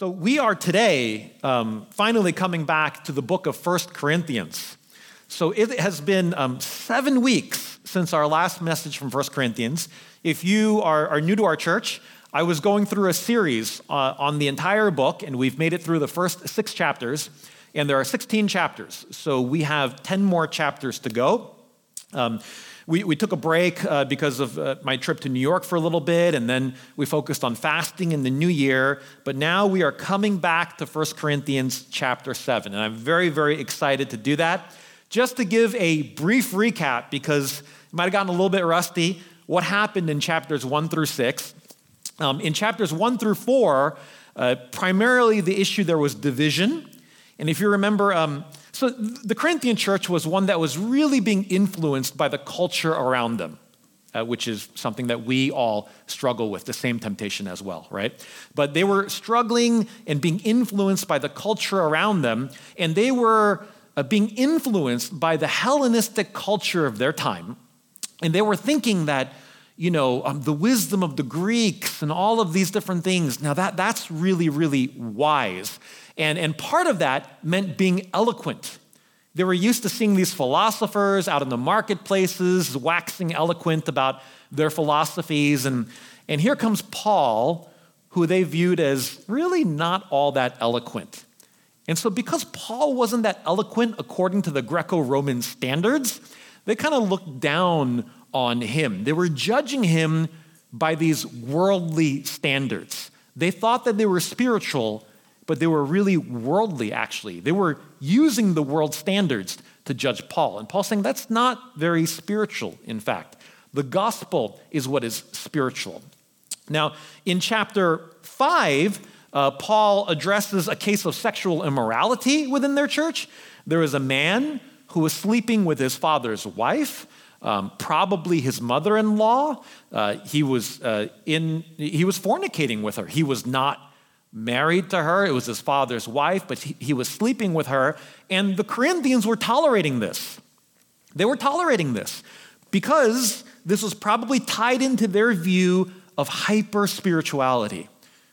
So, we are today um, finally coming back to the book of First Corinthians. So, it has been um, seven weeks since our last message from First Corinthians. If you are, are new to our church, I was going through a series uh, on the entire book, and we've made it through the first six chapters. And there are 16 chapters, so we have 10 more chapters to go. Um, we, we took a break uh, because of uh, my trip to New York for a little bit, and then we focused on fasting in the new year. But now we are coming back to 1 Corinthians chapter 7, and I'm very, very excited to do that. Just to give a brief recap, because it might have gotten a little bit rusty, what happened in chapters 1 through 6. Um, in chapters 1 through 4, uh, primarily the issue there was division. And if you remember, um, so the Corinthian church was one that was really being influenced by the culture around them, uh, which is something that we all struggle with, the same temptation as well, right? But they were struggling and being influenced by the culture around them, and they were uh, being influenced by the Hellenistic culture of their time. And they were thinking that, you know, um, the wisdom of the Greeks and all of these different things, now that, that's really, really wise. And, and part of that meant being eloquent. They were used to seeing these philosophers out in the marketplaces waxing eloquent about their philosophies. And, and here comes Paul, who they viewed as really not all that eloquent. And so, because Paul wasn't that eloquent according to the Greco Roman standards, they kind of looked down on him. They were judging him by these worldly standards. They thought that they were spiritual, but they were really worldly, actually. They were using the world standards to judge Paul. And Paul's saying that's not very spiritual, in fact. The gospel is what is spiritual. Now, in chapter 5, uh, Paul addresses a case of sexual immorality within their church. There is a man who was sleeping with his father's wife. Um, probably his mother-in-law. Uh, he was uh, in. He was fornicating with her. He was not married to her. It was his father's wife, but he, he was sleeping with her. And the Corinthians were tolerating this. They were tolerating this because this was probably tied into their view of hyper spirituality,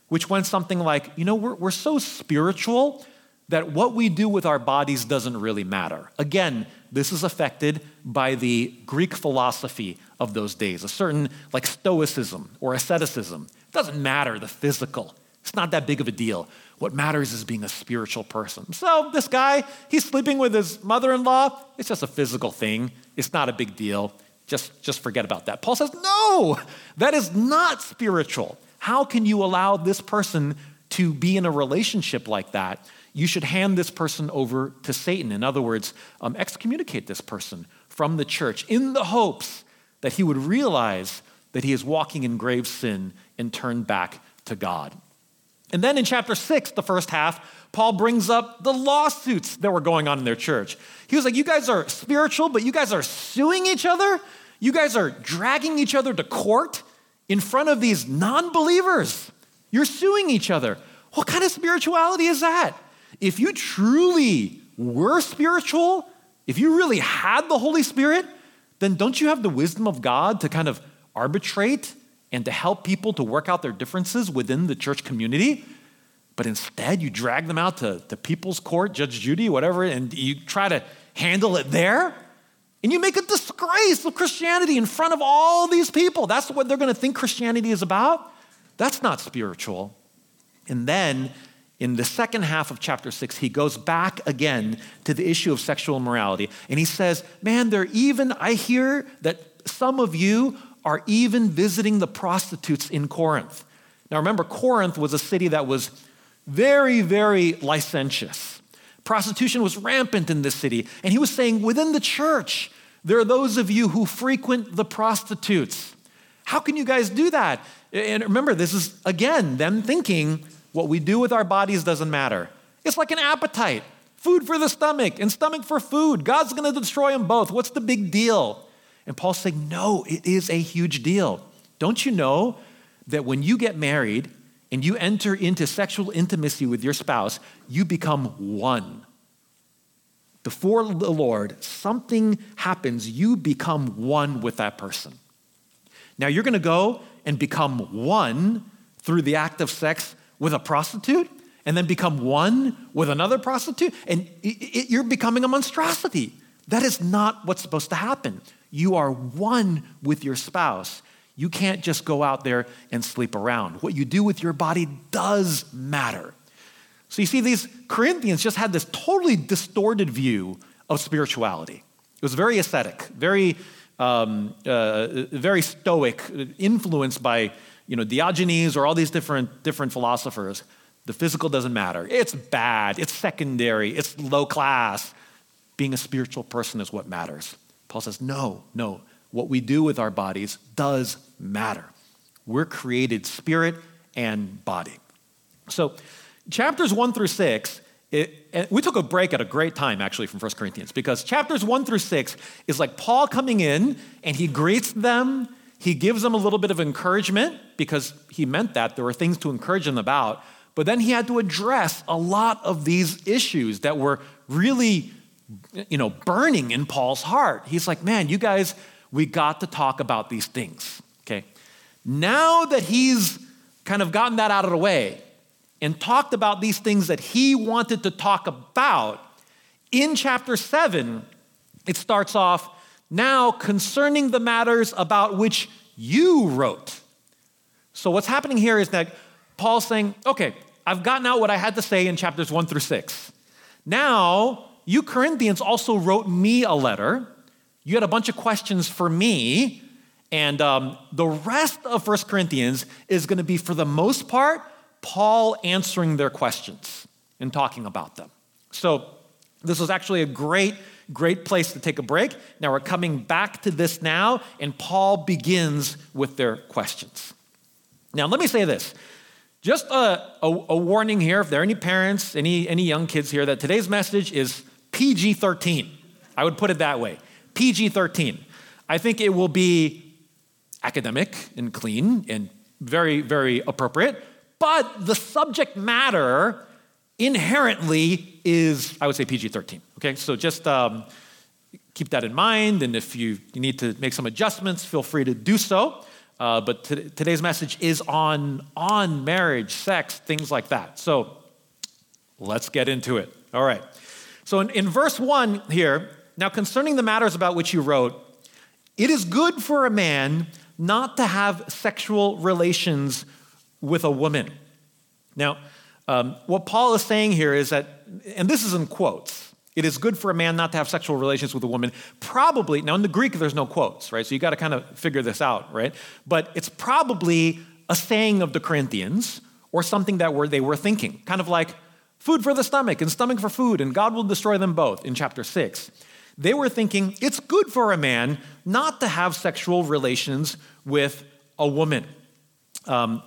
which went something like, you know, we're, we're so spiritual that what we do with our bodies doesn't really matter. Again, this is affected by the Greek philosophy of those days, a certain like stoicism or asceticism. It doesn't matter the physical. It's not that big of a deal. What matters is being a spiritual person. So, this guy, he's sleeping with his mother in law. It's just a physical thing, it's not a big deal. Just, just forget about that. Paul says, no, that is not spiritual. How can you allow this person to be in a relationship like that? You should hand this person over to Satan. In other words, um, excommunicate this person from the church in the hopes that he would realize that he is walking in grave sin and turn back to God. And then in chapter six, the first half, Paul brings up the lawsuits that were going on in their church. He was like, You guys are spiritual, but you guys are suing each other. You guys are dragging each other to court in front of these non believers. You're suing each other. What kind of spirituality is that? If you truly were spiritual, if you really had the Holy Spirit, then don't you have the wisdom of God to kind of arbitrate and to help people to work out their differences within the church community. But instead, you drag them out to, to people's court, Judge Judy, whatever, and you try to handle it there. And you make a disgrace of Christianity in front of all these people. That's what they're going to think Christianity is about. That's not spiritual. And then in the second half of chapter six, he goes back again to the issue of sexual immorality. And he says, Man, there even, I hear that some of you are even visiting the prostitutes in Corinth. Now remember, Corinth was a city that was very, very licentious. Prostitution was rampant in this city. And he was saying, within the church, there are those of you who frequent the prostitutes. How can you guys do that? And remember, this is, again, them thinking what we do with our bodies doesn't matter. It's like an appetite food for the stomach and stomach for food. God's going to destroy them both. What's the big deal? And Paul's saying, no, it is a huge deal. Don't you know that when you get married and you enter into sexual intimacy with your spouse, you become one? Before the Lord, something happens. You become one with that person. Now, you're going to go and become one through the act of sex with a prostitute, and then become one with another prostitute, and it, it, you're becoming a monstrosity. That is not what's supposed to happen. You are one with your spouse. You can't just go out there and sleep around. What you do with your body does matter. So you see, these Corinthians just had this totally distorted view of spirituality. It was very ascetic, very, um, uh, very stoic, influenced by you know, Diogenes or all these different, different philosophers. The physical doesn't matter. It's bad, it's secondary, it's low class. Being a spiritual person is what matters. Paul says, no, no. What we do with our bodies does matter. We're created spirit and body. So, chapters one through six, it, we took a break at a great time actually from 1 Corinthians because chapters one through six is like Paul coming in and he greets them. He gives them a little bit of encouragement because he meant that. There were things to encourage them about. But then he had to address a lot of these issues that were really, you know, burning in Paul's heart. He's like, man, you guys, we got to talk about these things, okay? Now that he's kind of gotten that out of the way and talked about these things that he wanted to talk about, in chapter 7, it starts off now concerning the matters about which you wrote. So, what's happening here is that Paul's saying, okay, I've gotten out what I had to say in chapters 1 through 6. Now, you Corinthians also wrote me a letter you had a bunch of questions for me, and um, the rest of First Corinthians is going to be, for the most part, Paul answering their questions and talking about them. So, this was actually a great, great place to take a break. Now we're coming back to this now, and Paul begins with their questions. Now, let me say this. Just a, a, a warning here if there are any parents, any, any young kids here, that today's message is PG 13. I would put it that way. PG 13. I think it will be academic and clean and very, very appropriate, but the subject matter inherently is, I would say, PG 13. Okay, so just um, keep that in mind, and if you, need to make some adjustments, feel free to do so. Uh, but today's message is on, on marriage, sex, things like that. So let's get into it. All right. So in, in verse 1 here, now, concerning the matters about which you wrote, it is good for a man not to have sexual relations with a woman. Now, um, what Paul is saying here is that, and this is in quotes, it is good for a man not to have sexual relations with a woman. Probably, now in the Greek, there's no quotes, right? So you got to kind of figure this out, right? But it's probably a saying of the Corinthians or something that were, they were thinking, kind of like food for the stomach and stomach for food, and God will destroy them both in chapter 6. They were thinking it's good for a man not to have sexual relations with a woman. Um,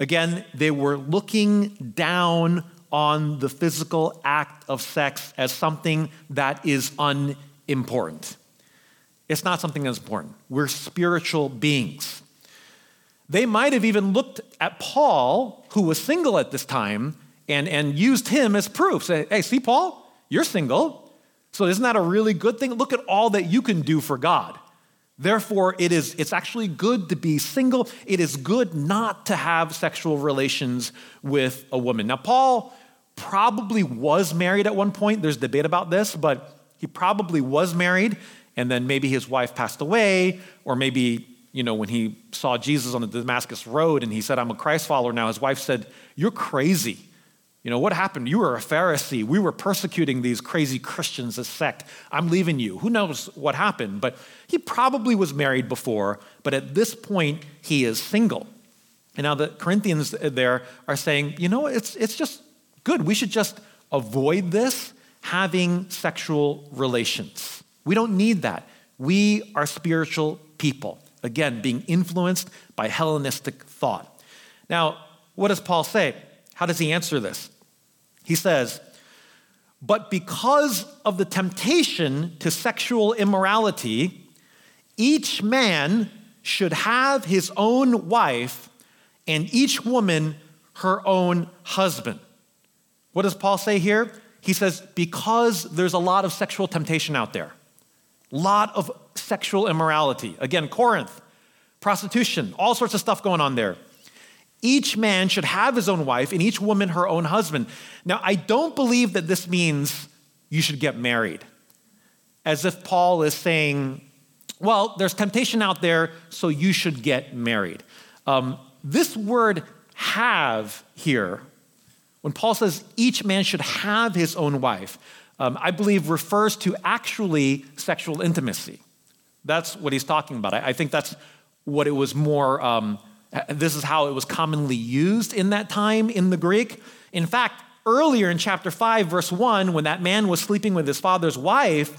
again, they were looking down on the physical act of sex as something that is unimportant. It's not something that's important. We're spiritual beings. They might have even looked at Paul, who was single at this time, and, and used him as proof. Say, hey, see, Paul, you're single. So isn't that a really good thing? Look at all that you can do for God. Therefore, it is, it's actually good to be single. It is good not to have sexual relations with a woman. Now, Paul probably was married at one point. There's debate about this, but he probably was married, and then maybe his wife passed away, or maybe, you know, when he saw Jesus on the Damascus Road and he said, I'm a Christ follower now, his wife said, You're crazy. You know, what happened? You were a Pharisee. We were persecuting these crazy Christians, a sect. I'm leaving you. Who knows what happened? But he probably was married before, but at this point, he is single. And now the Corinthians there are saying, you know, it's, it's just good. We should just avoid this having sexual relations. We don't need that. We are spiritual people. Again, being influenced by Hellenistic thought. Now, what does Paul say? How does he answer this? He says, But because of the temptation to sexual immorality, each man should have his own wife and each woman her own husband. What does Paul say here? He says, because there's a lot of sexual temptation out there, a lot of sexual immorality. Again, Corinth, prostitution, all sorts of stuff going on there. Each man should have his own wife, and each woman her own husband. Now, I don't believe that this means you should get married, as if Paul is saying, well, there's temptation out there, so you should get married. Um, this word have here, when Paul says each man should have his own wife, um, I believe refers to actually sexual intimacy. That's what he's talking about. I, I think that's what it was more, um, this is how it was commonly used in that time in the Greek. In fact, earlier in chapter 5, verse 1, when that man was sleeping with his father's wife,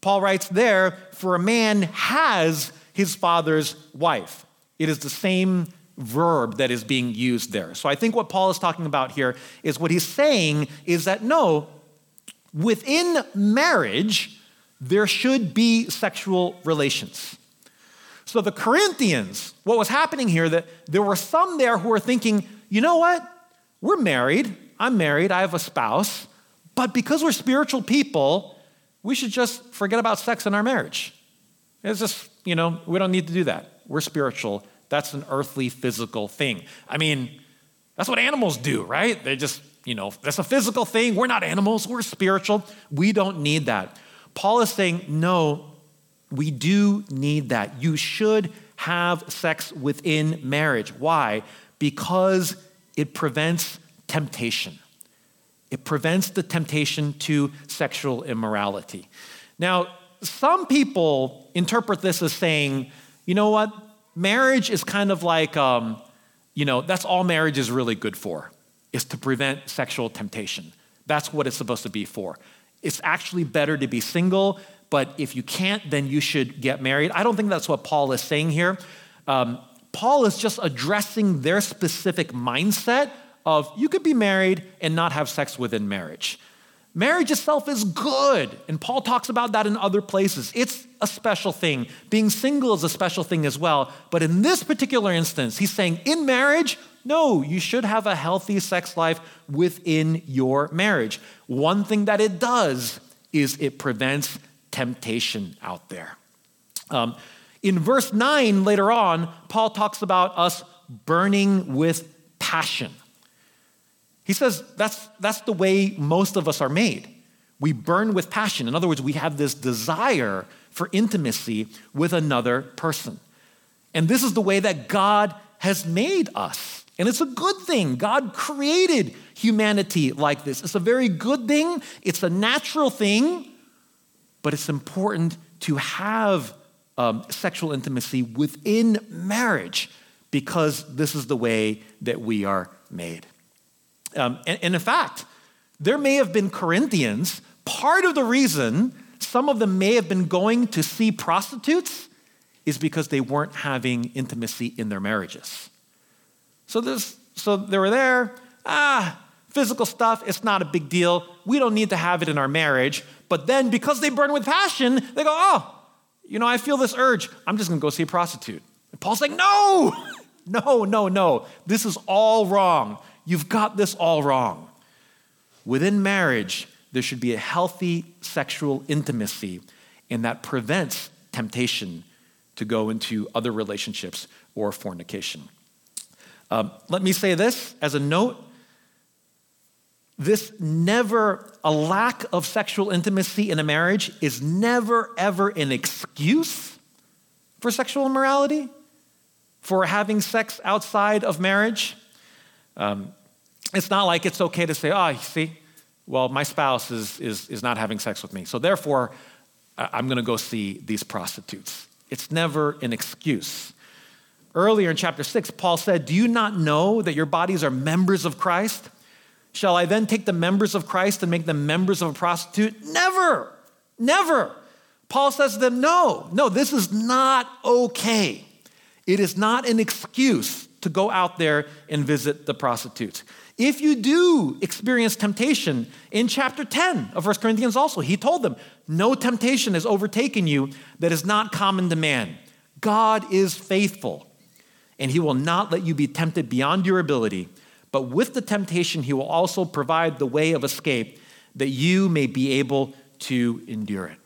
Paul writes there, for a man has his father's wife. It is the same verb that is being used there. So I think what Paul is talking about here is what he's saying is that no, within marriage, there should be sexual relations. So the Corinthians, what was happening here, that there were some there who were thinking, you know what? We're married. I'm married. I have a spouse. But because we're spiritual people, we should just forget about sex in our marriage. It's just, you know, we don't need to do that. We're spiritual. That's an earthly, physical thing. I mean, that's what animals do, right? They just, you know, that's a physical thing. We're not animals, we're spiritual. We don't need that. Paul is saying, no, we do need that. You should have sex within marriage. Why? Because it prevents temptation. It prevents the temptation to sexual immorality. Now, some people interpret this as saying, you know what? Marriage is kind of like, um, you know, that's all marriage is really good for, is to prevent sexual temptation. That's what it's supposed to be for. It's actually better to be single, but if you can't, then you should get married. I don't think that's what Paul is saying here. Um, Paul is just addressing their specific mindset of you could be married and not have sex within marriage. Marriage itself is good, and Paul talks about that in other places. It's a special thing. Being single is a special thing as well. But in this particular instance, he's saying in marriage, no, you should have a healthy sex life within your marriage. One thing that it does is it prevents temptation out there. Um, in verse 9, later on, Paul talks about us burning with passion. He says that's, that's the way most of us are made. We burn with passion. In other words, we have this desire for intimacy with another person. And this is the way that God has made us. And it's a good thing. God created humanity like this. It's a very good thing, it's a natural thing, but it's important to have um, sexual intimacy within marriage because this is the way that we are made. Um, and, and in fact, there may have been Corinthians, part of the reason some of them may have been going to see prostitutes is because they weren't having intimacy in their marriages. So, this, so they were there, ah, physical stuff, it's not a big deal. We don't need to have it in our marriage. But then because they burn with passion, they go, oh, you know, I feel this urge. I'm just gonna go see a prostitute. And Paul's like, no, no, no, no. This is all wrong. You've got this all wrong. Within marriage, there should be a healthy sexual intimacy, and that prevents temptation to go into other relationships or fornication. Um, let me say this as a note this never, a lack of sexual intimacy in a marriage is never, ever an excuse for sexual immorality, for having sex outside of marriage. Um, it's not like it's okay to say, oh, you see, well, my spouse is, is, is not having sex with me, so therefore I'm going to go see these prostitutes. It's never an excuse. Earlier in chapter 6, Paul said, Do you not know that your bodies are members of Christ? Shall I then take the members of Christ and make them members of a prostitute? Never, never. Paul says to them, No, no, this is not okay. It is not an excuse to go out there and visit the prostitutes. If you do experience temptation, in chapter 10 of 1 Corinthians also, he told them, No temptation has overtaken you that is not common to man. God is faithful, and he will not let you be tempted beyond your ability, but with the temptation, he will also provide the way of escape that you may be able to endure it.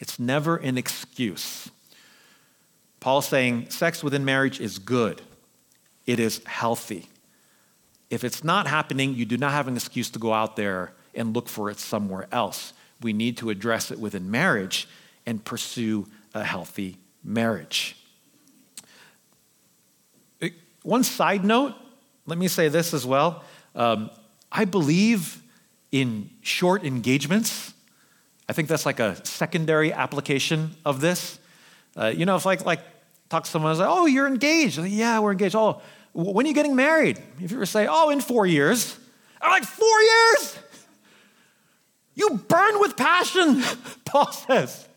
It's never an excuse. Paul's saying sex within marriage is good. it is healthy. If it's not happening, you do not have an excuse to go out there and look for it somewhere else. We need to address it within marriage and pursue a healthy marriage. One side note, let me say this as well. Um, I believe in short engagements. I think that's like a secondary application of this. Uh, you know, if like like talk to someone, like, oh, you're engaged. Like, yeah, we're engaged. Oh, when are you getting married? If you were to say, oh, in four years, I'm like, four years? You burn with passion, Paul says.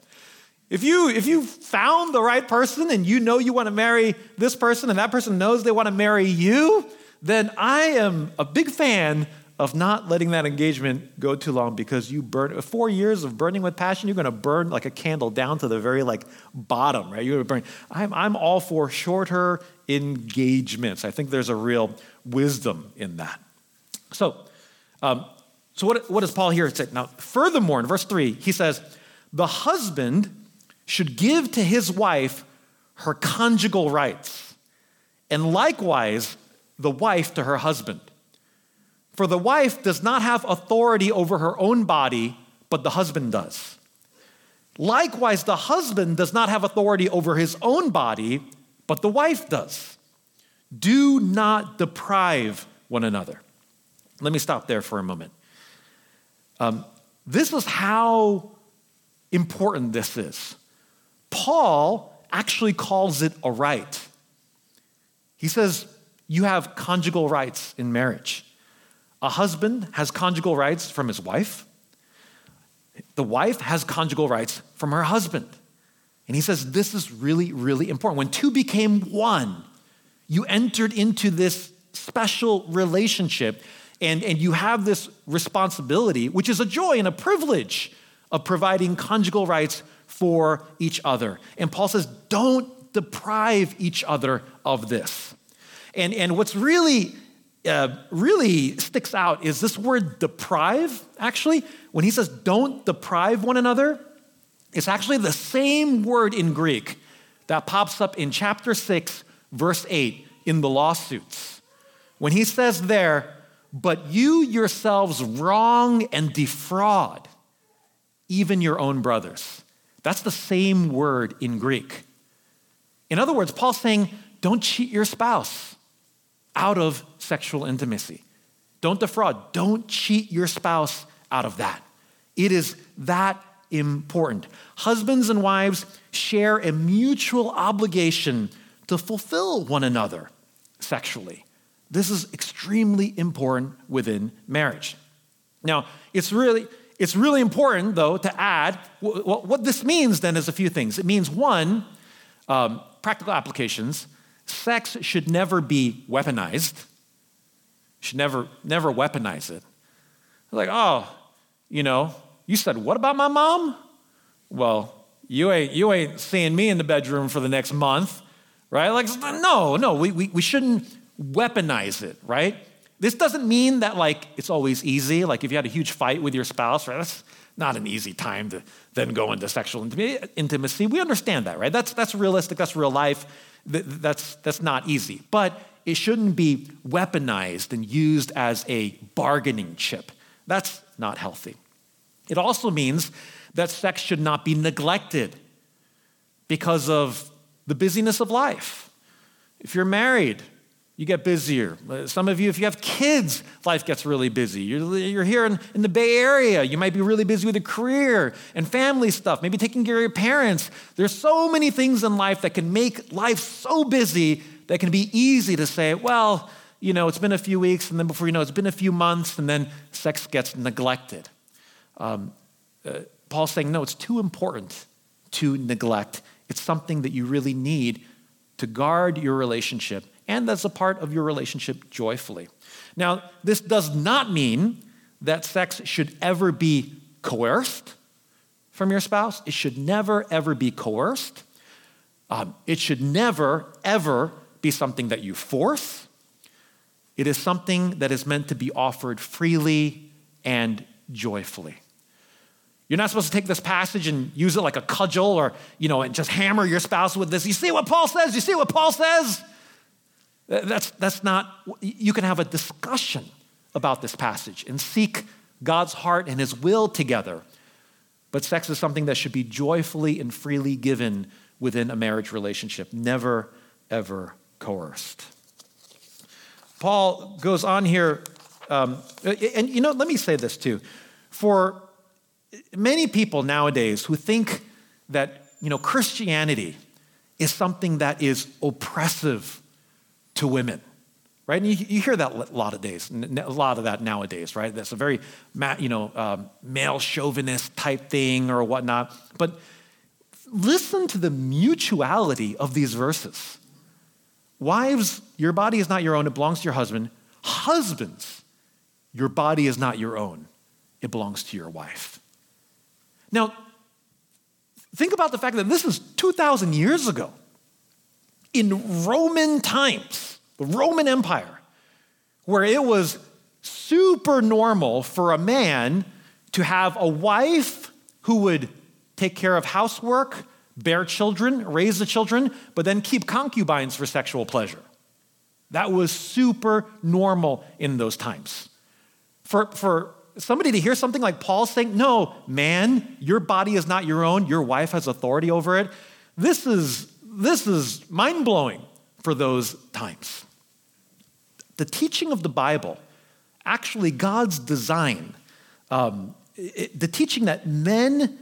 If you if you found the right person and you know you want to marry this person and that person knows they want to marry you, then I am a big fan of not letting that engagement go too long because you burn four years of burning with passion you're going to burn like a candle down to the very like bottom right? You're going to burn. I'm, I'm all for shorter engagements. I think there's a real wisdom in that. So um, so what, what does paul here say? Now furthermore in verse 3 he says the husband should give to his wife her conjugal rights and likewise the wife to her husband for the wife does not have authority over her own body, but the husband does. Likewise, the husband does not have authority over his own body, but the wife does. Do not deprive one another. Let me stop there for a moment. Um, this is how important this is. Paul actually calls it a right. He says, You have conjugal rights in marriage. A husband has conjugal rights from his wife. The wife has conjugal rights from her husband. And he says this is really, really important. When two became one, you entered into this special relationship and, and you have this responsibility, which is a joy and a privilege of providing conjugal rights for each other. And Paul says, don't deprive each other of this. And, and what's really uh, really sticks out is this word deprive, actually. When he says don't deprive one another, it's actually the same word in Greek that pops up in chapter 6, verse 8 in the lawsuits. When he says there, but you yourselves wrong and defraud even your own brothers. That's the same word in Greek. In other words, Paul's saying, don't cheat your spouse out of sexual intimacy. Don't defraud. Don't cheat your spouse out of that. It is that important. Husbands and wives share a mutual obligation to fulfill one another sexually. This is extremely important within marriage. Now, it's really it's really important, though, to add what this means then is a few things. It means one, um, practical applications. Sex should never be weaponized should never, never weaponize it. Like, oh, you know, you said, what about my mom? Well, you ain't, you ain't seeing me in the bedroom for the next month, right? Like, no, no, we, we, we shouldn't weaponize it, right? This doesn't mean that, like, it's always easy. Like, if you had a huge fight with your spouse, right? That's not an easy time to then go into sexual intimacy. We understand that, right? That's, that's realistic, that's real life. That's, that's not easy. But it shouldn't be weaponized and used as a bargaining chip. That's not healthy. It also means that sex should not be neglected because of the busyness of life. If you're married, you get busier. Some of you, if you have kids, life gets really busy. You're, you're here in, in the Bay Area, you might be really busy with a career and family stuff, maybe taking care of your parents. There's so many things in life that can make life so busy that can be easy to say, well, you know, it's been a few weeks, and then before you know, it's been a few months, and then sex gets neglected. Um, uh, Paul's saying, no, it's too important to neglect. It's something that you really need to guard your relationship, and that's a part of your relationship joyfully. Now, this does not mean that sex should ever be coerced from your spouse. It should never, ever be coerced. Um, it should never, ever be something that you force. It is something that is meant to be offered freely and joyfully. You're not supposed to take this passage and use it like a cudgel or, you know, and just hammer your spouse with this. You see what Paul says? You see what Paul says? That's, that's not, you can have a discussion about this passage and seek God's heart and his will together. But sex is something that should be joyfully and freely given within a marriage relationship, never, ever coerced. Paul goes on here, um, and you know, let me say this too. For many people nowadays who think that you know Christianity is something that is oppressive to women, right? And you, you hear that a lot of days, a lot of that nowadays, right? That's a very you know um, male chauvinist type thing or whatnot. But listen to the mutuality of these verses. Wives, your body is not your own, it belongs to your husband. Husbands, your body is not your own, it belongs to your wife. Now, think about the fact that this is 2,000 years ago. In Roman times, the Roman Empire, where it was super normal for a man to have a wife who would take care of housework, bear children, raise the children, but then keep concubines for sexual pleasure. That was super normal in those times. For, for somebody to hear something like Paul saying, No, man, your body is not your own, your wife has authority over it, this is, this is mind blowing for those times. The teaching of the Bible, actually, God's design, um, it, the teaching that men,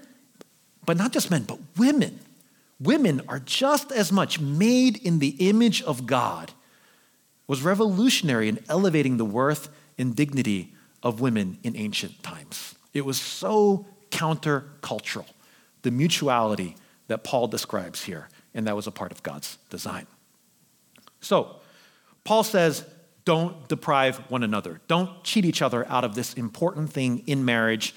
but not just men, but women, women are just as much made in the image of God, was revolutionary in elevating the worth and dignity of women in ancient times. It was so countercultural, the mutuality that Paul describes here, and that was a part of God's design. So, Paul says, don't deprive one another. Don't cheat each other out of this important thing in marriage.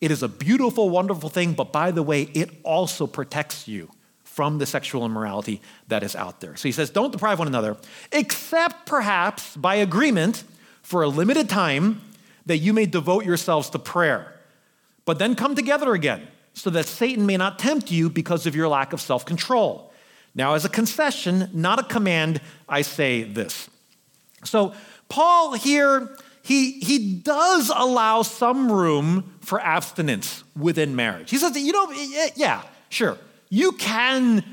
It is a beautiful, wonderful thing, but by the way, it also protects you from the sexual immorality that is out there. So he says, don't deprive one another, except perhaps by agreement for a limited time that you may devote yourselves to prayer. But then come together again so that Satan may not tempt you because of your lack of self control. Now, as a concession, not a command, I say this. So, Paul here, he, he does allow some room for abstinence within marriage. He says, you know, yeah, sure, you can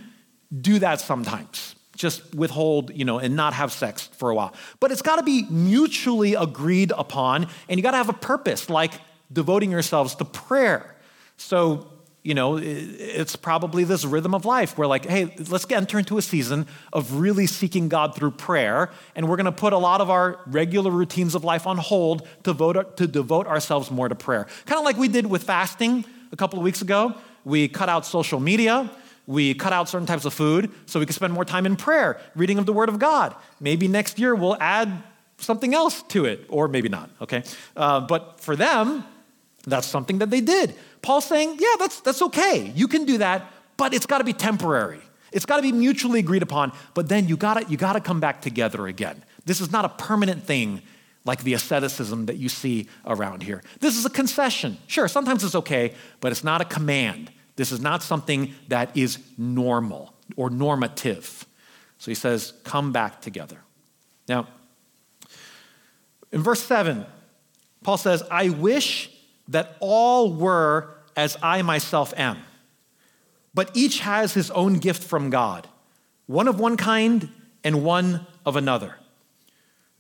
do that sometimes. Just withhold, you know, and not have sex for a while. But it's got to be mutually agreed upon, and you got to have a purpose, like devoting yourselves to prayer. So, you know, it's probably this rhythm of life where, like, hey, let's enter into a season of really seeking God through prayer, and we're going to put a lot of our regular routines of life on hold to, vote, to devote ourselves more to prayer. Kind of like we did with fasting a couple of weeks ago. We cut out social media. We cut out certain types of food so we can spend more time in prayer, reading of the Word of God. Maybe next year we'll add something else to it, or maybe not, okay? Uh, but for them, that's something that they did. Paul's saying, yeah, that's, that's okay. You can do that, but it's got to be temporary. It's got to be mutually agreed upon, but then you got you got to come back together again. This is not a permanent thing like the asceticism that you see around here. This is a concession. Sure, sometimes it's okay, but it's not a command. This is not something that is normal or normative. So he says, come back together. Now, in verse 7, Paul says, I wish that all were as I myself am, but each has his own gift from God, one of one kind and one of another.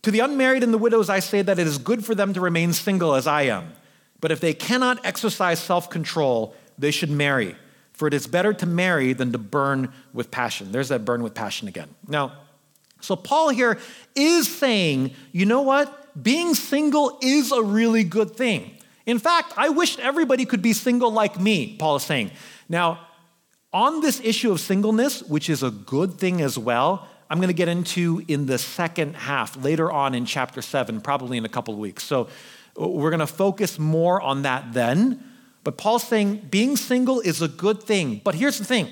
To the unmarried and the widows, I say that it is good for them to remain single as I am. But if they cannot exercise self control, they should marry. For it is better to marry than to burn with passion. There's that burn with passion again. Now, so Paul here is saying, you know what? Being single is a really good thing. In fact, I wish everybody could be single like me, Paul is saying. Now, on this issue of singleness, which is a good thing as well, I'm going to get into in the second half, later on in chapter 7, probably in a couple of weeks. So we're going to focus more on that then. But Paul's saying being single is a good thing. But here's the thing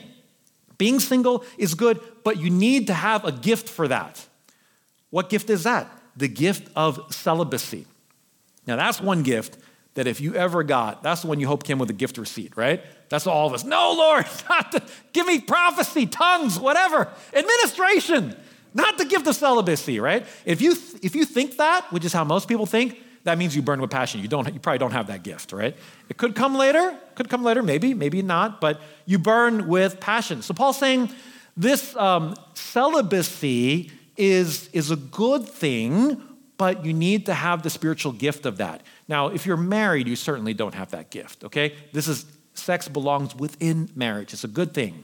being single is good, but you need to have a gift for that. What gift is that? The gift of celibacy. Now, that's one gift that if you ever got, that's the one you hope came with a gift receipt, right? That's all of us. No, Lord, not the, give me prophecy, tongues, whatever, administration. not the gift of celibacy, right? If you, if you think that, which is how most people think, that means you burn with passion. You, don't, you probably don't have that gift, right? It could come later, could come later, maybe, maybe not, but you burn with passion. So Paul's saying this um, celibacy is, is a good thing, but you need to have the spiritual gift of that. Now, if you're married, you certainly don't have that gift, okay? This is sex belongs within marriage. It's a good thing.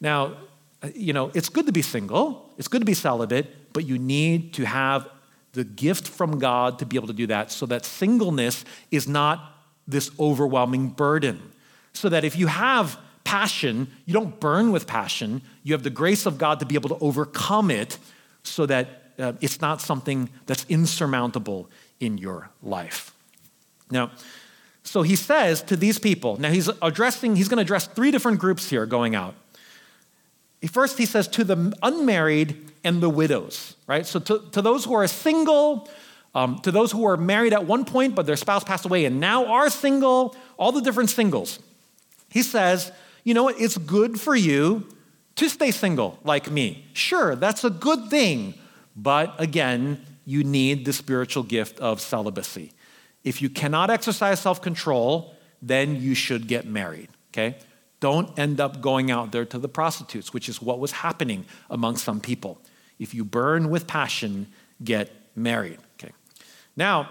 Now, uh, you know, it's good to be single, it's good to be celibate, but you need to have the gift from God to be able to do that so that singleness is not this overwhelming burden. So that if you have passion, you don't burn with passion, you have the grace of God to be able to overcome it so that uh, it's not something that's insurmountable in your life. Now, so he says to these people, now he's addressing, he's going to address three different groups here going out. First, he says to the unmarried and the widows, right? So to, to those who are single, um, to those who are married at one point, but their spouse passed away and now are single, all the different singles. He says, you know what? It's good for you to stay single like me. Sure, that's a good thing. But again, you need the spiritual gift of celibacy. If you cannot exercise self control, then you should get married, okay? Don't end up going out there to the prostitutes, which is what was happening among some people. If you burn with passion, get married. Okay. Now,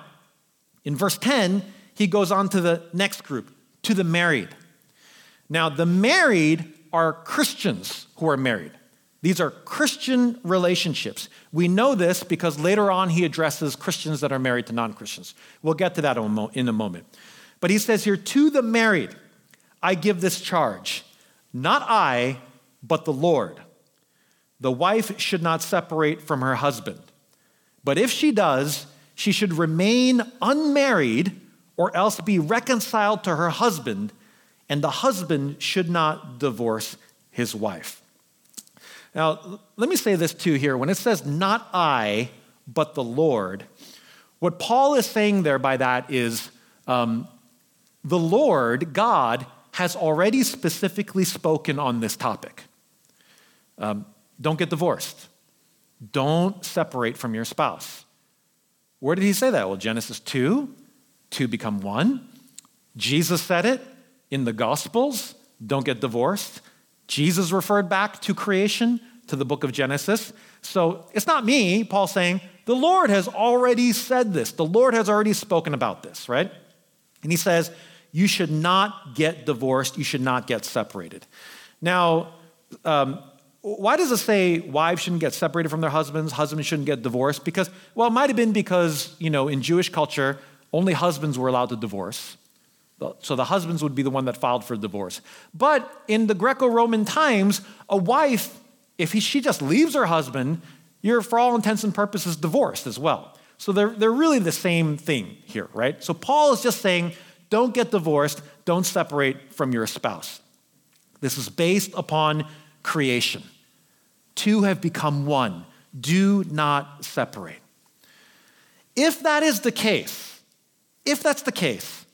in verse 10, he goes on to the next group, to the married. Now, the married are Christians who are married. These are Christian relationships. We know this because later on he addresses Christians that are married to non Christians. We'll get to that in a moment. But he says here, to the married, I give this charge, not I, but the Lord. The wife should not separate from her husband. But if she does, she should remain unmarried or else be reconciled to her husband, and the husband should not divorce his wife. Now, let me say this too here. When it says not I, but the Lord, what Paul is saying there by that is um, the Lord, God, has already specifically spoken on this topic. Um, don't get divorced. Don't separate from your spouse. Where did he say that? Well, Genesis 2, two become one. Jesus said it in the Gospels don't get divorced. Jesus referred back to creation, to the book of Genesis. So it's not me, Paul saying, the Lord has already said this. The Lord has already spoken about this, right? And he says, you should not get divorced, you should not get separated. Now, um, why does it say wives shouldn't get separated from their husbands, husbands shouldn't get divorced? Because, well, it might have been because, you know, in Jewish culture, only husbands were allowed to divorce. So the husbands would be the one that filed for divorce. But in the Greco Roman times, a wife, if he, she just leaves her husband, you're, for all intents and purposes, divorced as well. So they're, they're really the same thing here, right? So Paul is just saying don't get divorced. Don't separate from your spouse. This is based upon creation. Two have become one. Do not separate. If that is the case, if that's the case,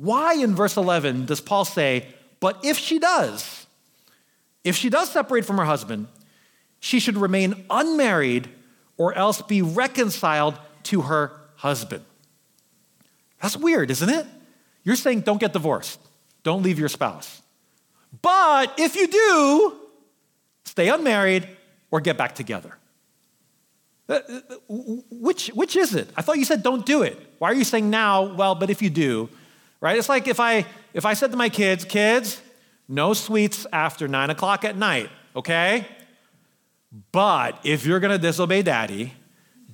why in verse 11 does Paul say, but if she does, if she does separate from her husband, she should remain unmarried or else be reconciled to her husband? That's weird, isn't it? You're saying don't get divorced, don't leave your spouse. But if you do, stay unmarried or get back together. Uh, uh, which, which is it? I thought you said don't do it. Why are you saying now, well, but if you do, right? It's like if I, if I said to my kids, kids, no sweets after nine o'clock at night, okay? But if you're gonna disobey daddy,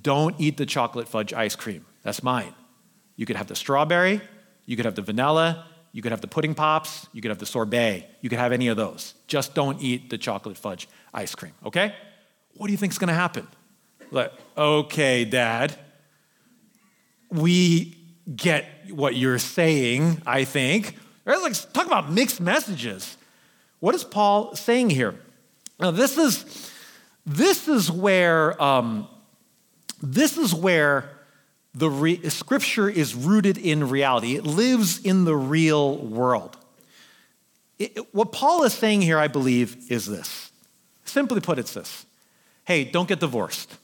don't eat the chocolate fudge ice cream. That's mine. You could have the strawberry, you could have the vanilla, you could have the pudding pops, you could have the sorbet, you could have any of those. Just don't eat the chocolate fudge ice cream, okay? What do you think is gonna happen? Like, okay, dad, we get what you're saying, I think. Like, talk about mixed messages. What is Paul saying here? Now, this is, this is where, um, this is where the re- scripture is rooted in reality, it lives in the real world. It, what Paul is saying here, I believe, is this. Simply put, it's this hey, don't get divorced.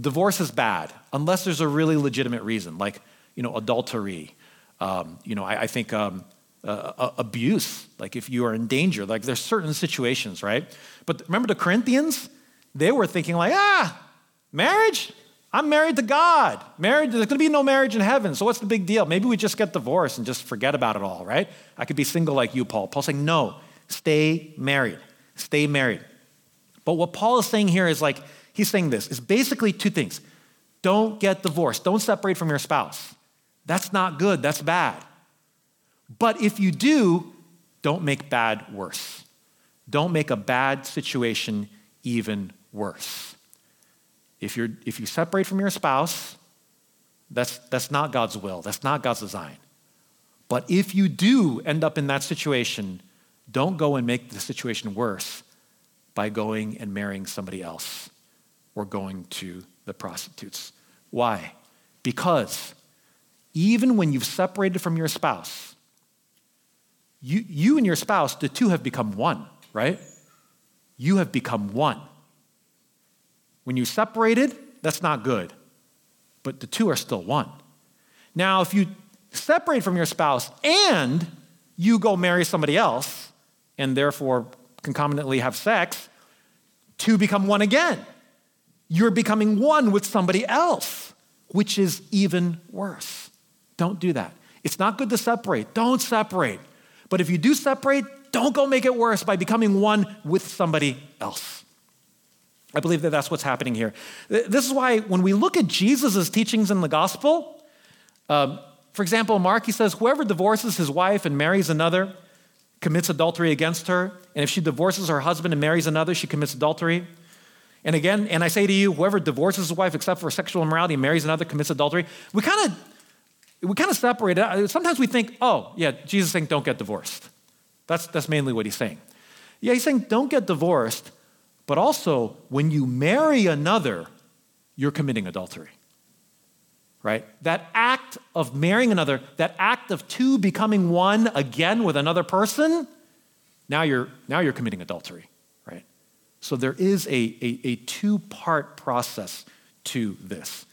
Divorce is bad unless there's a really legitimate reason, like you know adultery. Um, you know, I, I think um, uh, uh, abuse, like if you are in danger, like there's certain situations, right? But remember the Corinthians? They were thinking like, ah, marriage? I'm married to God. Marriage, there's to be no marriage in heaven. So what's the big deal? Maybe we just get divorced and just forget about it all, right? I could be single like you, Paul. Paul's saying, no, stay married. Stay married. But what Paul is saying here is like, he's saying this is basically two things. Don't get divorced. Don't separate from your spouse. That's not good. That's bad. But if you do, don't make bad worse. Don't make a bad situation even worse. If, you're, if you separate from your spouse, that's, that's not God's will, that's not God's design. But if you do end up in that situation, don't go and make the situation worse by going and marrying somebody else or going to the prostitutes. Why? Because even when you've separated from your spouse, you, you and your spouse, the two have become one, right? You have become one. When you separated, that's not good, but the two are still one. Now, if you separate from your spouse and you go marry somebody else, and therefore concomitantly have sex, two become one again. You're becoming one with somebody else, which is even worse. Don't do that. It's not good to separate. Don't separate. But if you do separate, don't go make it worse by becoming one with somebody else. I believe that that's what's happening here. This is why when we look at Jesus' teachings in the gospel, um, for example, Mark, he says, Whoever divorces his wife and marries another commits adultery against her. And if she divorces her husband and marries another, she commits adultery. And again, and I say to you, whoever divorces his wife except for sexual immorality and marries another commits adultery. We kind of we kind of separate it. Sometimes we think, oh, yeah, Jesus is saying don't get divorced. That's, that's mainly what he's saying. Yeah, he's saying don't get divorced, but also when you marry another, you're committing adultery. Right? That act of marrying another, that act of two becoming one again with another person, now you're, now you're committing adultery. Right? So there is a, a, a two part process to this.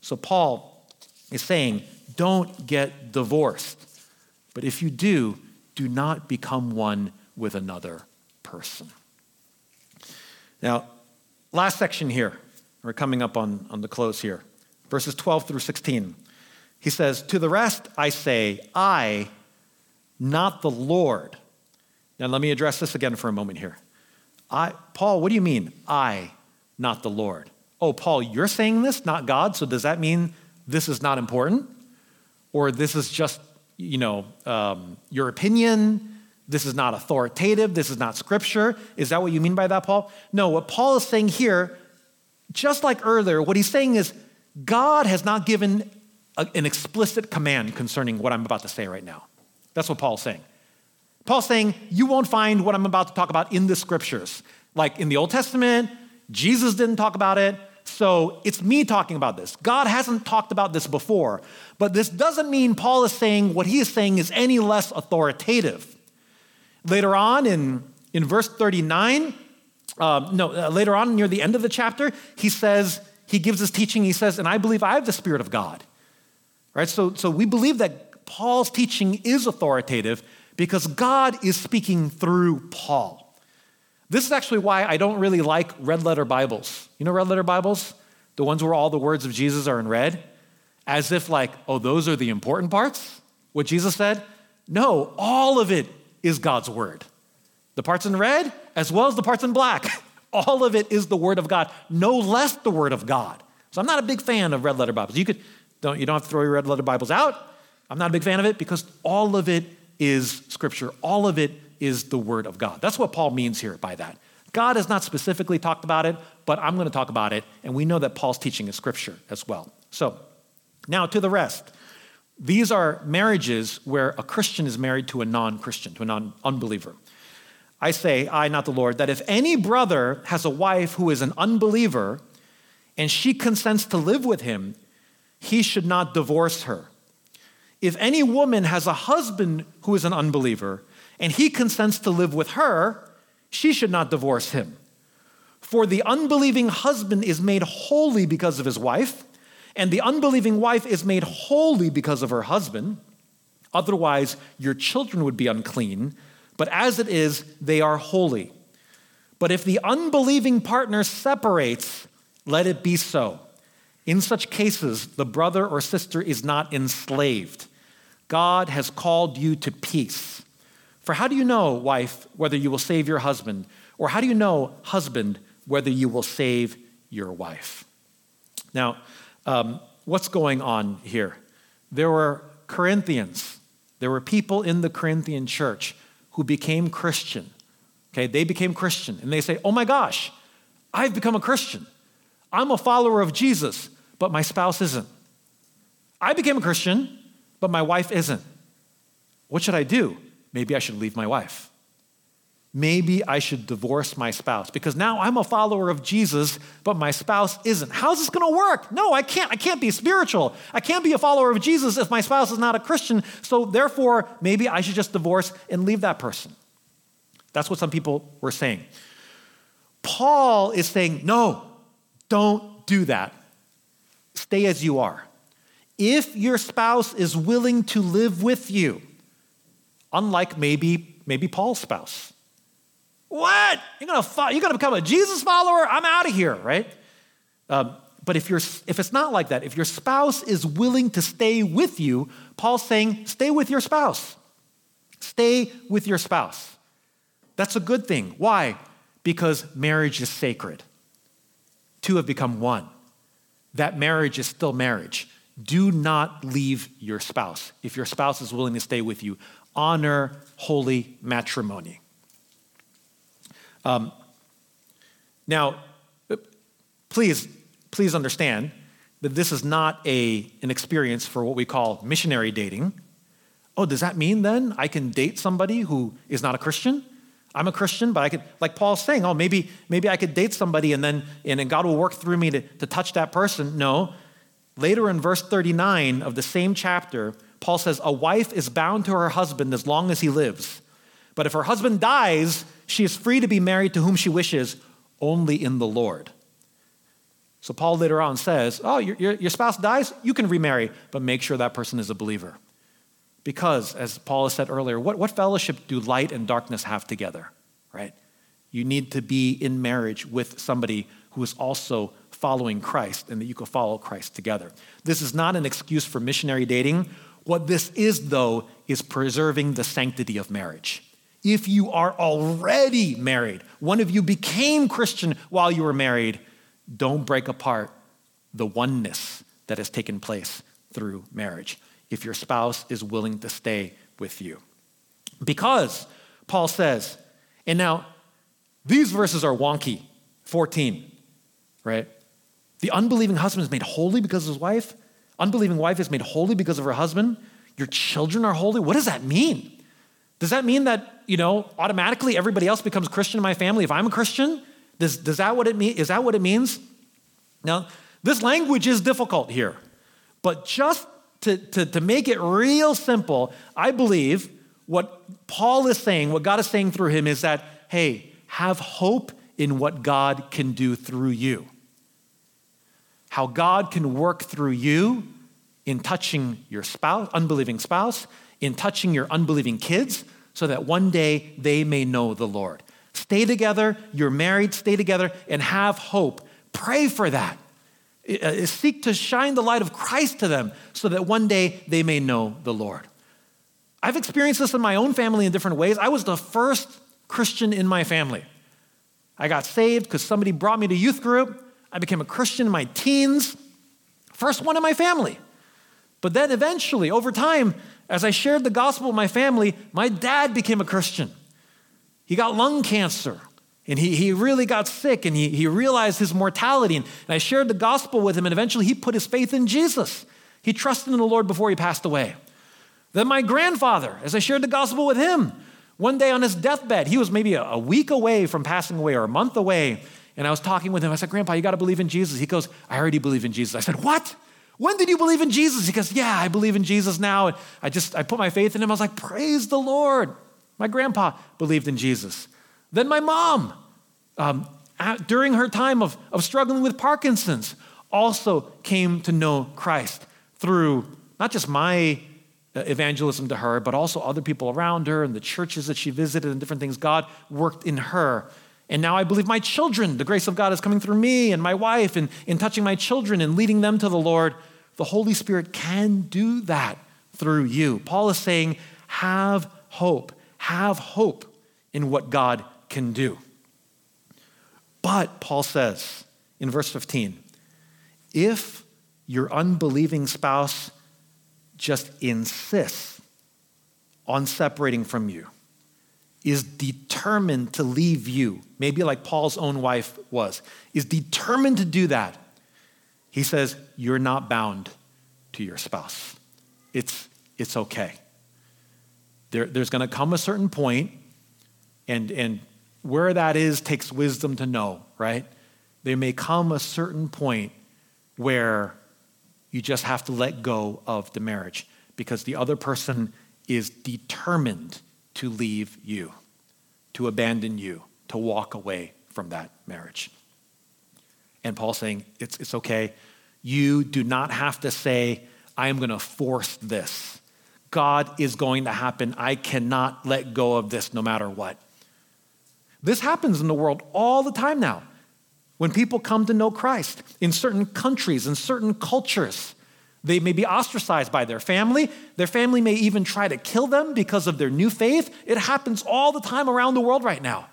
So Paul is saying don't get divorced. But if you do, do not become one with another person. Now, last section here. We're coming up on, on the close here. Verses 12 through 16. He says, To the rest I say, I, not the Lord. Now, let me address this again for a moment here. I, Paul, what do you mean, I, not the Lord? Oh, Paul, you're saying this, not God, so does that mean this is not important? Or this is just, you know, um, your opinion. This is not authoritative. This is not scripture. Is that what you mean by that, Paul? No, what Paul is saying here, just like earlier, what he's saying is God has not given a, an explicit command concerning what I'm about to say right now. That's what Paul's saying. Paul's saying you won't find what I'm about to talk about in the scriptures. Like in the Old Testament, Jesus didn't talk about it. So it's me talking about this. God hasn't talked about this before, but this doesn't mean Paul is saying what he is saying is any less authoritative. Later on in, in verse 39, um, no, uh, later on near the end of the chapter, he says, he gives his teaching, he says, and I believe I have the Spirit of God. Right? So, so we believe that Paul's teaching is authoritative because God is speaking through Paul. This is actually why I don't really like red letter Bibles. You know red letter Bibles? The ones where all the words of Jesus are in red? As if, like, oh, those are the important parts? What Jesus said? No, all of it is God's word. The parts in red, as well as the parts in black. all of it is the word of God, no less the word of God. So I'm not a big fan of red letter Bibles. You could don't you don't have to throw your red letter Bibles out. I'm not a big fan of it because all of it is scripture. All of it is the Word of God. That's what Paul means here by that. God has not specifically talked about it, but I'm going to talk about it, and we know that Paul's teaching is Scripture as well. So, now to the rest. These are marriages where a Christian is married to a non Christian, to a non unbeliever. I say, I, not the Lord, that if any brother has a wife who is an unbeliever and she consents to live with him, he should not divorce her. If any woman has a husband who is an unbeliever and he consents to live with her, she should not divorce him. For the unbelieving husband is made holy because of his wife, and the unbelieving wife is made holy because of her husband. Otherwise, your children would be unclean, but as it is, they are holy. But if the unbelieving partner separates, let it be so. In such cases, the brother or sister is not enslaved. God has called you to peace. For how do you know, wife, whether you will save your husband? Or how do you know, husband, whether you will save your wife? Now, um, what's going on here? There were Corinthians, there were people in the Corinthian church who became Christian. Okay, they became Christian and they say, Oh my gosh, I've become a Christian. I'm a follower of Jesus, but my spouse isn't. I became a Christian, but my wife isn't. What should I do? Maybe I should leave my wife. Maybe I should divorce my spouse because now I'm a follower of Jesus, but my spouse isn't. How's this going to work? No, I can't. I can't be spiritual. I can't be a follower of Jesus if my spouse is not a Christian. So therefore, maybe I should just divorce and leave that person. That's what some people were saying. Paul is saying, no, don't do that. Stay as you are. If your spouse is willing to live with you, unlike maybe, maybe Paul's spouse. What? You're gonna, you're gonna become a Jesus follower? I'm out of here, right? Um, but if, you're, if it's not like that, if your spouse is willing to stay with you, Paul's saying, stay with your spouse. Stay with your spouse. That's a good thing. Why? Because marriage is sacred. Two have become one. That marriage is still marriage. Do not leave your spouse. If your spouse is willing to stay with you, honor holy matrimony. Um, now, please, please understand that this is not a, an experience for what we call missionary dating. Oh, does that mean then I can date somebody who is not a Christian? I'm a Christian, but I could, like Paul's saying, oh, maybe, maybe I could date somebody and then, and God will work through me to, to touch that person. No, Later in verse 39 of the same chapter, Paul says, A wife is bound to her husband as long as he lives. But if her husband dies, she is free to be married to whom she wishes, only in the Lord. So Paul later on says, Oh, your, your, your spouse dies? You can remarry, but make sure that person is a believer. Because, as Paul has said earlier, what, what fellowship do light and darkness have together, right? You need to be in marriage with somebody who is also following Christ and that you can follow Christ together. This is not an excuse for missionary dating. What this is, though, is preserving the sanctity of marriage. If you are already married, one of you became Christian while you were married, don't break apart the oneness that has taken place through marriage if your spouse is willing to stay with you. Because Paul says, and now these verses are wonky 14, right? The unbelieving husband is made holy because of his wife. Unbelieving wife is made holy because of her husband. Your children are holy. What does that mean? Does that mean that, you know, automatically everybody else becomes Christian in my family if I'm a Christian? Does, does that what it mean? Is that what it means? Now, this language is difficult here, but just to, to, to make it real simple, I believe what Paul is saying, what God is saying through him is that, hey, have hope in what God can do through you how God can work through you in touching your spouse, unbelieving spouse, in touching your unbelieving kids, so that one day they may know the Lord. Stay together, you're married, stay together, and have hope. Pray for that. Uh, seek to shine the light of Christ to them so that one day they may know the Lord. I've experienced this in my own family in different ways. I was the first Christian in my family. I got saved because somebody brought me to youth group. I became a Christian in my teens, first one in my family. But then eventually, over time, as I shared the gospel with my family, my dad became a Christian. He got lung cancer and he, he really got sick and he, he realized his mortality. And, and I shared the gospel with him, and eventually he put his faith in Jesus. He trusted in the Lord before he passed away. Then my grandfather, as I shared the gospel with him, one day on his deathbed, he was maybe a, a week away from passing away or a month away. And I was talking with him. I said, Grandpa, you got to believe in Jesus. He goes, I already believe in Jesus. I said, What? When did you believe in Jesus? He goes, Yeah, I believe in Jesus now. And I just, I put my faith in him. I was like, Praise the Lord. My grandpa believed in Jesus. Then my mom, um, during her time of, of struggling with Parkinson's, also came to know Christ through not just my uh, evangelism to her, but also other people around her and the churches that she visited and different things. God worked in her. And now I believe my children, the grace of God is coming through me and my wife and in touching my children and leading them to the Lord. The Holy Spirit can do that through you. Paul is saying, have hope. Have hope in what God can do. But, Paul says in verse 15, if your unbelieving spouse just insists on separating from you, is determined to leave you, maybe like Paul's own wife was, is determined to do that, he says, you're not bound to your spouse. It's, it's okay. There, there's going to come a certain point, and, and where that is takes wisdom to know, right? There may come a certain point where you just have to let go of the marriage because the other person is determined to leave you, to abandon you, to walk away from that marriage. And Paul's saying, it's, it's okay. You do not have to say, I am going to force this. God is going to happen. I cannot let go of this no matter what. This happens in the world all the time now. When people come to know Christ in certain countries, in certain cultures, they may be ostracized by their family. Their family may even try to kill them because of their new faith. It happens all the time around the world right now.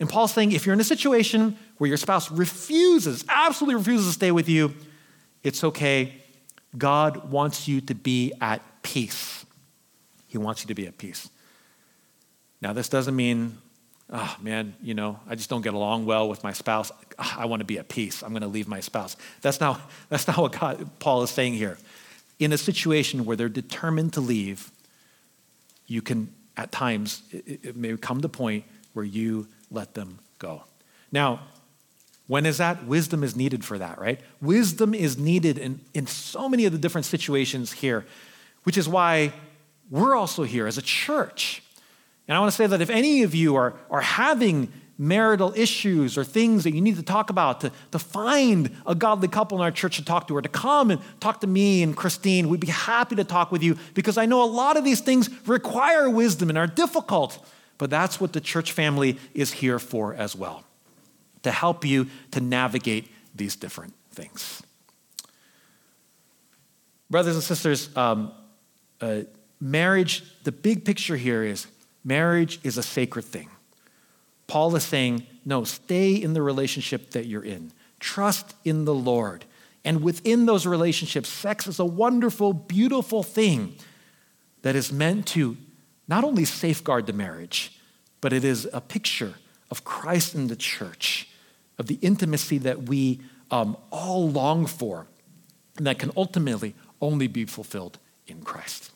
And Paul's saying if you're in a situation where your spouse refuses, absolutely refuses to stay with you, it's okay. God wants you to be at peace. He wants you to be at peace. Now, this doesn't mean oh man, you know, I just don't get along well with my spouse. Ah, I want to be at peace. I'm going to leave my spouse. That's not, that's not what God, Paul is saying here. In a situation where they're determined to leave, you can, at times, it, it may come to a point where you let them go. Now, when is that? Wisdom is needed for that, right? Wisdom is needed in, in so many of the different situations here, which is why we're also here as a church and I want to say that if any of you are, are having marital issues or things that you need to talk about, to, to find a godly couple in our church to talk to, or to come and talk to me and Christine, we'd be happy to talk with you because I know a lot of these things require wisdom and are difficult. But that's what the church family is here for as well to help you to navigate these different things. Brothers and sisters, um, uh, marriage, the big picture here is Marriage is a sacred thing. Paul is saying, no, stay in the relationship that you're in. Trust in the Lord. And within those relationships, sex is a wonderful, beautiful thing that is meant to not only safeguard the marriage, but it is a picture of Christ in the church, of the intimacy that we um, all long for, and that can ultimately only be fulfilled in Christ.